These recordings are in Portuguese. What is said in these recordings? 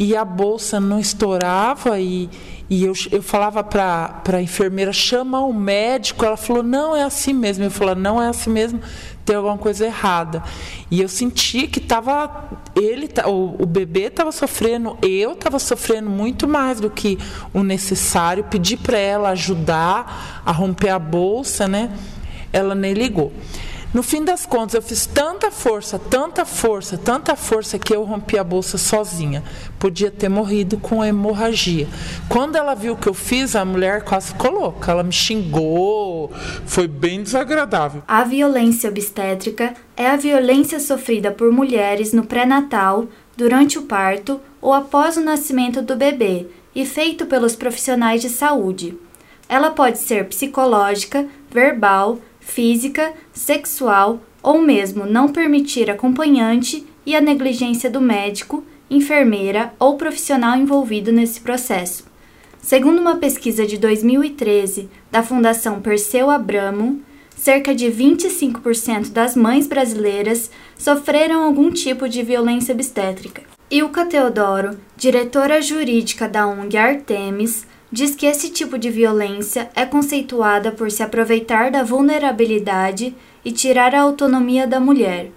e a bolsa não estourava e, e eu, eu falava para a enfermeira, chama o médico. Ela falou, não, é assim mesmo. Eu falei, não é assim mesmo, tem alguma coisa errada. E eu sentia que estava ele, o, o bebê estava sofrendo, eu estava sofrendo muito mais do que o necessário. Pedi para ela ajudar a romper a bolsa, né? Ela nem ligou. No fim das contas, eu fiz tanta força, tanta força, tanta força que eu rompi a bolsa sozinha. Podia ter morrido com hemorragia. Quando ela viu o que eu fiz, a mulher quase ficou louca. Ela me xingou, foi bem desagradável. A violência obstétrica é a violência sofrida por mulheres no pré-natal, durante o parto ou após o nascimento do bebê e feito pelos profissionais de saúde. Ela pode ser psicológica, verbal, física, sexual ou mesmo não permitir acompanhante e a negligência do médico, enfermeira ou profissional envolvido nesse processo. Segundo uma pesquisa de 2013 da Fundação Perseu Abramo, cerca de 25% das mães brasileiras sofreram algum tipo de violência obstétrica. Ilka Teodoro, diretora jurídica da ONG Artemis, diz que esse tipo de violência é conceituada por se aproveitar da vulnerabilidade e tirar a autonomia da mulher.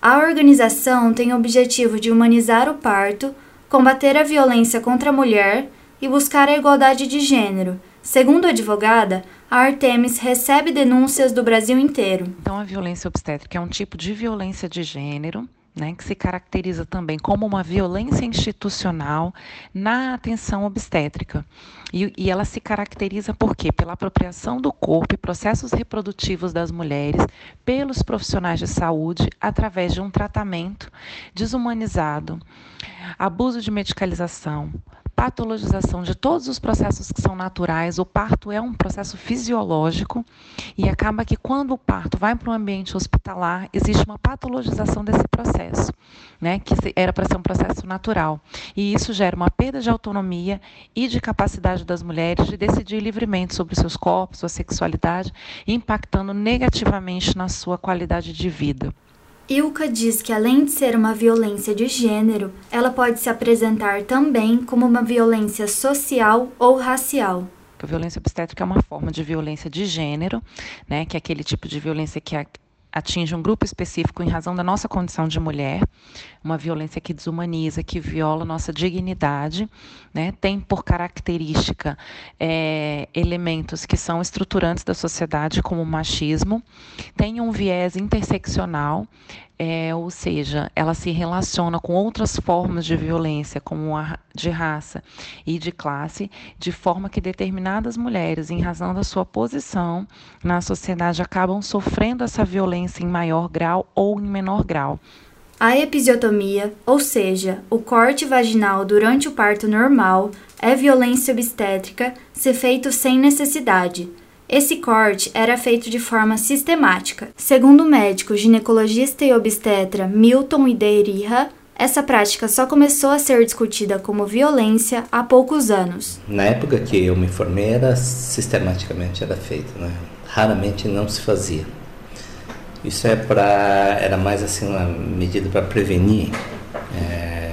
A organização tem o objetivo de humanizar o parto, combater a violência contra a mulher e buscar a igualdade de gênero. Segundo a advogada, a Artemis recebe denúncias do Brasil inteiro. Então, a violência obstétrica é um tipo de violência de gênero né, que se caracteriza também como uma violência institucional na atenção obstétrica. E, e, ela se caracteriza por quê? Pela apropriação do corpo e processos reprodutivos das mulheres pelos profissionais de saúde através de um tratamento desumanizado, abuso de medicalização, patologização de todos os processos que são naturais. O parto é um processo fisiológico e acaba que quando o parto vai para um ambiente hospitalar, existe uma patologização desse processo, né, que era para ser um processo natural. E isso gera uma perda de autonomia e de capacidade das mulheres de decidir livremente sobre seus corpos, sua sexualidade, impactando negativamente na sua qualidade de vida. Ilka diz que, além de ser uma violência de gênero, ela pode se apresentar também como uma violência social ou racial. A violência obstétrica é uma forma de violência de gênero, né, que é aquele tipo de violência que atinge um grupo específico em razão da nossa condição de mulher, uma violência que desumaniza, que viola nossa dignidade, né? tem por característica é, elementos que são estruturantes da sociedade, como o machismo, tem um viés interseccional, é, ou seja, ela se relaciona com outras formas de violência, como a de raça e de classe, de forma que determinadas mulheres, em razão da sua posição na sociedade, acabam sofrendo essa violência em maior grau ou em menor grau. A episiotomia, ou seja, o corte vaginal durante o parto normal, é violência obstétrica se feito sem necessidade esse corte era feito de forma sistemática. Segundo o médico ginecologista e obstetra Milton Ideiriha, essa prática só começou a ser discutida como violência há poucos anos. Na época que eu me formei, era sistematicamente era feito, né? raramente não se fazia. Isso é para era mais assim uma medida para prevenir é,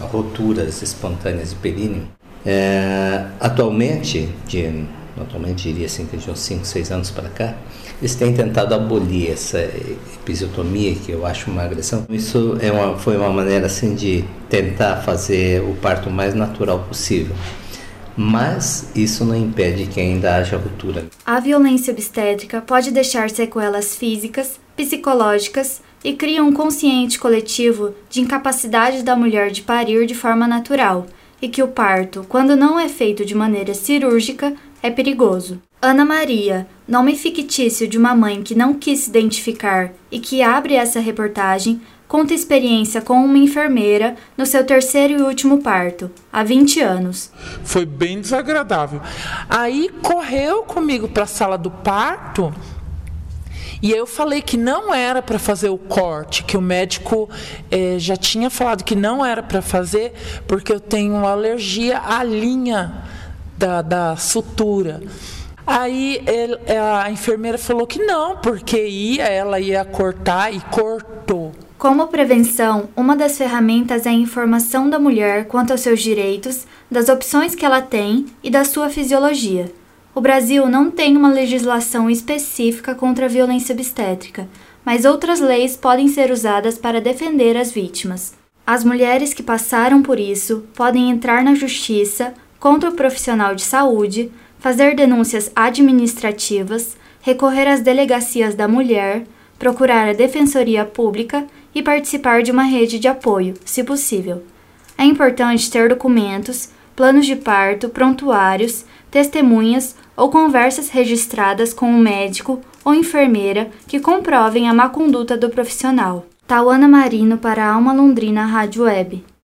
roturas espontâneas de períneo. É, atualmente, de atualmente diria assim que de uns 5, 6 anos para cá, eles têm tentado abolir essa episiotomia, que eu acho uma agressão. Isso é uma, foi uma maneira assim de tentar fazer o parto mais natural possível. Mas isso não impede que ainda haja ruptura. A violência obstétrica pode deixar sequelas físicas, psicológicas e cria um consciente coletivo de incapacidade da mulher de parir de forma natural e que o parto, quando não é feito de maneira cirúrgica, é perigoso. Ana Maria, nome fictício de uma mãe que não quis se identificar e que abre essa reportagem, conta experiência com uma enfermeira no seu terceiro e último parto, há 20 anos. Foi bem desagradável. Aí correu comigo para a sala do parto. E eu falei que não era para fazer o corte, que o médico eh, já tinha falado que não era para fazer, porque eu tenho alergia à linha da, da sutura. Aí ele, a enfermeira falou que não, porque ia, ela ia cortar e cortou. Como prevenção, uma das ferramentas é a informação da mulher quanto aos seus direitos, das opções que ela tem e da sua fisiologia. O Brasil não tem uma legislação específica contra a violência obstétrica, mas outras leis podem ser usadas para defender as vítimas. As mulheres que passaram por isso podem entrar na justiça contra o profissional de saúde, fazer denúncias administrativas, recorrer às delegacias da mulher, procurar a defensoria pública e participar de uma rede de apoio, se possível. É importante ter documentos, planos de parto, prontuários, testemunhas ou conversas registradas com o um médico ou enfermeira que comprovem a má conduta do profissional. Tauana Marino para a Alma Londrina Rádio Web.